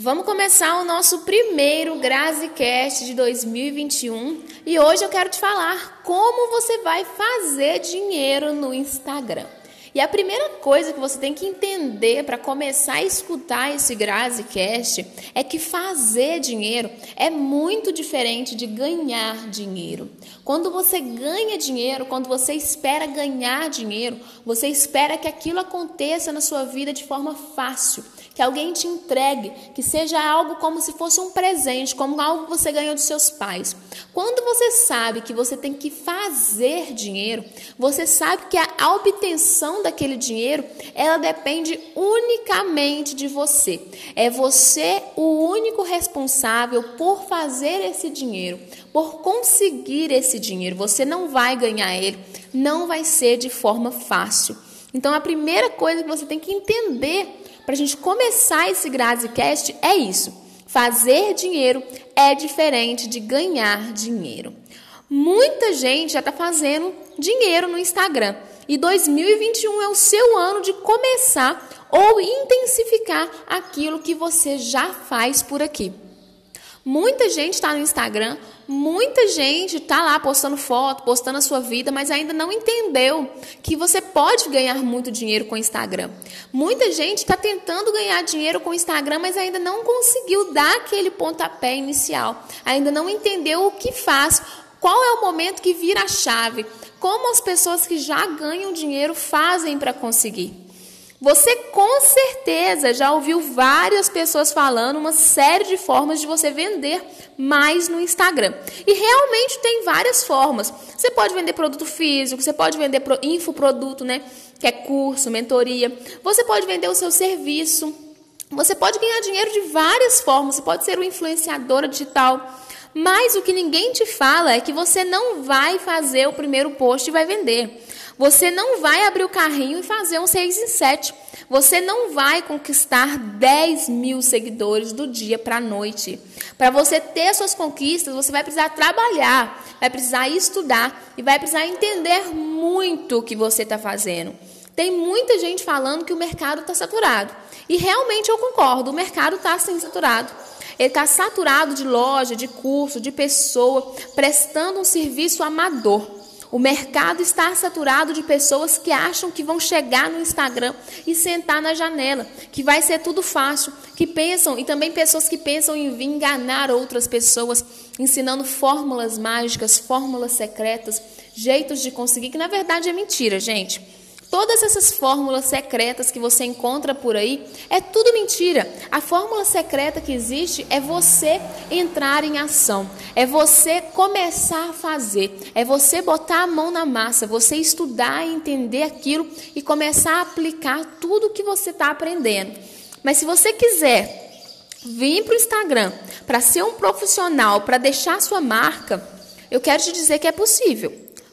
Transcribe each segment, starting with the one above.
Vamos começar o nosso primeiro GraziCast de 2021 e hoje eu quero te falar como você vai fazer dinheiro no Instagram. E a primeira coisa que você tem que entender para começar a escutar esse GraziCast é que fazer dinheiro é muito diferente de ganhar dinheiro. Quando você ganha dinheiro, quando você espera ganhar dinheiro, você espera que aquilo aconteça na sua vida de forma fácil que alguém te entregue, que seja algo como se fosse um presente, como algo que você ganhou dos seus pais. Quando você sabe que você tem que fazer dinheiro, você sabe que a obtenção daquele dinheiro, ela depende unicamente de você. É você o único responsável por fazer esse dinheiro, por conseguir esse dinheiro. Você não vai ganhar ele, não vai ser de forma fácil. Então a primeira coisa que você tem que entender para a gente começar esse GraziCast é isso. Fazer dinheiro é diferente de ganhar dinheiro. Muita gente já está fazendo dinheiro no Instagram. E 2021 é o seu ano de começar ou intensificar aquilo que você já faz por aqui. Muita gente está no Instagram, muita gente está lá postando foto, postando a sua vida, mas ainda não entendeu que você pode ganhar muito dinheiro com o Instagram. Muita gente está tentando ganhar dinheiro com o Instagram, mas ainda não conseguiu dar aquele pontapé inicial, ainda não entendeu o que faz, qual é o momento que vira a chave, como as pessoas que já ganham dinheiro fazem para conseguir. Você com certeza já ouviu várias pessoas falando uma série de formas de você vender mais no Instagram. E realmente tem várias formas. Você pode vender produto físico, você pode vender infoproduto, né? Que é curso, mentoria. Você pode vender o seu serviço. Você pode ganhar dinheiro de várias formas. Você pode ser uma influenciadora digital. Mas o que ninguém te fala é que você não vai fazer o primeiro post e vai vender. Você não vai abrir o carrinho e fazer um 6 em 7. Você não vai conquistar 10 mil seguidores do dia para a noite. Para você ter suas conquistas, você vai precisar trabalhar, vai precisar estudar e vai precisar entender muito o que você está fazendo. Tem muita gente falando que o mercado está saturado. E realmente eu concordo, o mercado está sim saturado. Ele está saturado de loja, de curso, de pessoa prestando um serviço amador. O mercado está saturado de pessoas que acham que vão chegar no Instagram e sentar na janela, que vai ser tudo fácil, que pensam, e também pessoas que pensam em enganar outras pessoas, ensinando fórmulas mágicas, fórmulas secretas, jeitos de conseguir, que na verdade é mentira, gente. Todas essas fórmulas secretas que você encontra por aí é tudo mentira. A fórmula secreta que existe é você entrar em ação, é você começar a fazer, é você botar a mão na massa, você estudar e entender aquilo e começar a aplicar tudo que você está aprendendo. Mas se você quiser vir para o Instagram para ser um profissional, para deixar sua marca, eu quero te dizer que é possível.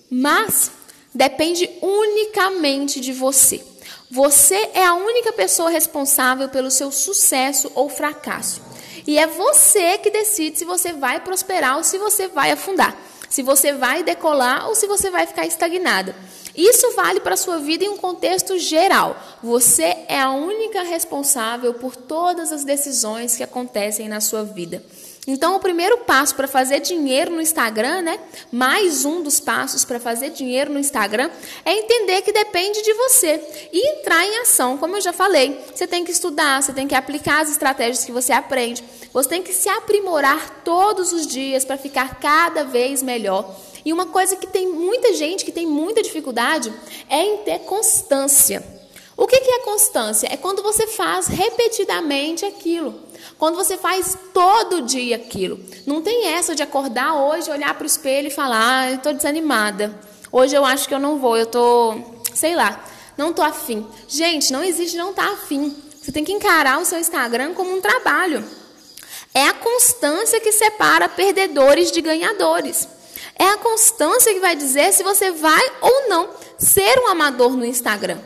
Mas depende unicamente de você. Você é a única pessoa responsável pelo seu sucesso ou fracasso. E é você que decide se você vai prosperar ou se você vai afundar, se você vai decolar ou se você vai ficar estagnada. Isso vale para a sua vida em um contexto geral. Você é a única responsável por todas as decisões que acontecem na sua vida. Então, o primeiro passo para fazer dinheiro no Instagram, né? Mais um dos passos para fazer dinheiro no Instagram é entender que depende de você e entrar em ação, como eu já falei. Você tem que estudar, você tem que aplicar as estratégias que você aprende. Você tem que se aprimorar todos os dias para ficar cada vez melhor. E uma coisa que tem muita gente que tem muita dificuldade é em ter constância. O que é constância? É quando você faz repetidamente aquilo. Quando você faz todo dia aquilo. Não tem essa de acordar hoje, olhar para o espelho e falar: ah, estou desanimada. Hoje eu acho que eu não vou, eu estou, sei lá, não estou afim. Gente, não existe não estar tá afim. Você tem que encarar o seu Instagram como um trabalho. É a constância que separa perdedores de ganhadores. É a constância que vai dizer se você vai ou não ser um amador no Instagram.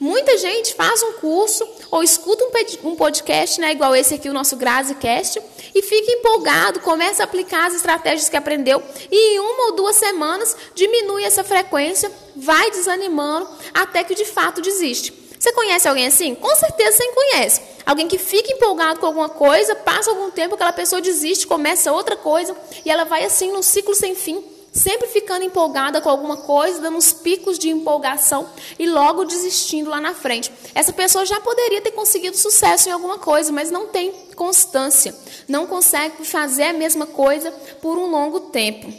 Muita gente faz um curso ou escuta um podcast, né, igual esse aqui, o nosso GraziCast, e fica empolgado, começa a aplicar as estratégias que aprendeu e em uma ou duas semanas diminui essa frequência, vai desanimando até que de fato desiste. Você conhece alguém assim? Com certeza você conhece. Alguém que fica empolgado com alguma coisa, passa algum tempo, aquela pessoa desiste, começa outra coisa e ela vai assim num ciclo sem fim, sempre ficando empolgada com alguma coisa, dando uns picos de empolgação e logo desistindo lá na frente. Essa pessoa já poderia ter conseguido sucesso em alguma coisa, mas não tem constância, não consegue fazer a mesma coisa por um longo tempo.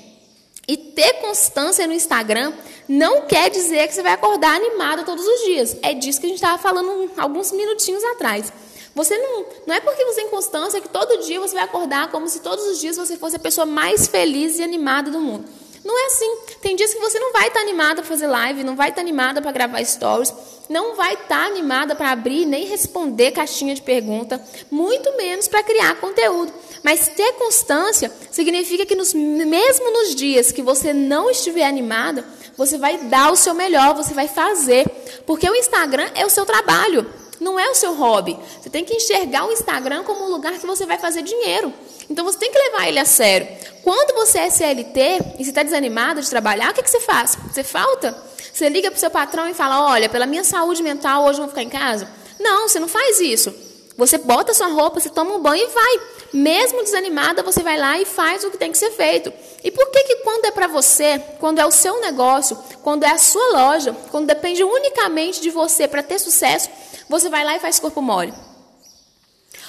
E ter constância no Instagram não quer dizer que você vai acordar animada todos os dias. É disso que a gente estava falando alguns minutinhos atrás. Você não, não é porque você tem constância que todo dia você vai acordar como se todos os dias você fosse a pessoa mais feliz e animada do mundo. Não é assim. Tem dias que você não vai estar animada para fazer live, não vai estar animada para gravar stories, não vai estar animada para abrir nem responder caixinha de pergunta, muito menos para criar conteúdo. Mas ter constância significa que nos, mesmo nos dias que você não estiver animada, você vai dar o seu melhor, você vai fazer. Porque o Instagram é o seu trabalho, não é o seu hobby. Você tem que enxergar o Instagram como um lugar que você vai fazer dinheiro. Então você tem que levar ele a sério. Quando você é CLT e você está desanimado de trabalhar, o que, que você faz? Você falta? Você liga para o seu patrão e fala: Olha, pela minha saúde mental, hoje eu vou ficar em casa? Não, você não faz isso. Você bota sua roupa, você toma um banho e vai. Mesmo desanimada, você vai lá e faz o que tem que ser feito. E por que, que quando é para você, quando é o seu negócio, quando é a sua loja, quando depende unicamente de você para ter sucesso, você vai lá e faz corpo mole?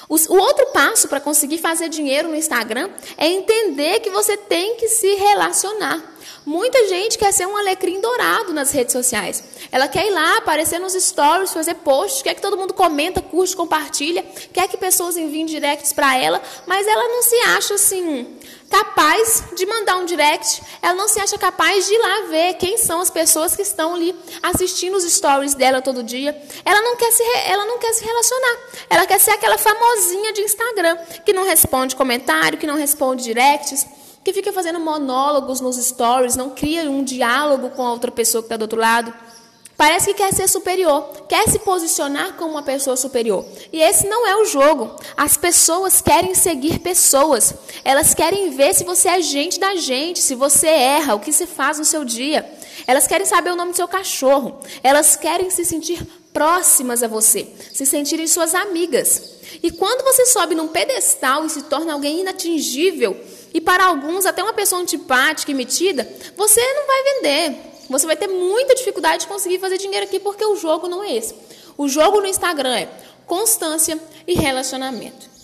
O outro passo para conseguir fazer dinheiro no Instagram é entender que você tem que se relacionar. Muita gente quer ser um alecrim dourado nas redes sociais. Ela quer ir lá, aparecer nos stories, fazer posts, quer que todo mundo comenta, curte, compartilha, quer que pessoas enviem directs para ela, mas ela não se acha assim capaz de mandar um direct, ela não se acha capaz de ir lá ver quem são as pessoas que estão ali assistindo os stories dela todo dia. Ela não quer se, ela não quer se relacionar. Ela quer ser aquela famosinha de Instagram que não responde comentário, que não responde directs, que fica fazendo monólogos nos stories, não cria um diálogo com a outra pessoa que está do outro lado. Parece que quer ser superior, quer se posicionar como uma pessoa superior. E esse não é o jogo. As pessoas querem seguir pessoas. Elas querem ver se você é gente da gente, se você erra, o que se faz no seu dia. Elas querem saber o nome do seu cachorro. Elas querem se sentir próximas a você, se sentirem suas amigas. E quando você sobe num pedestal e se torna alguém inatingível, e para alguns até uma pessoa antipática e metida, você não vai vender. Você vai ter muita dificuldade de conseguir fazer dinheiro aqui porque o jogo não é esse. O jogo no Instagram é constância e relacionamento.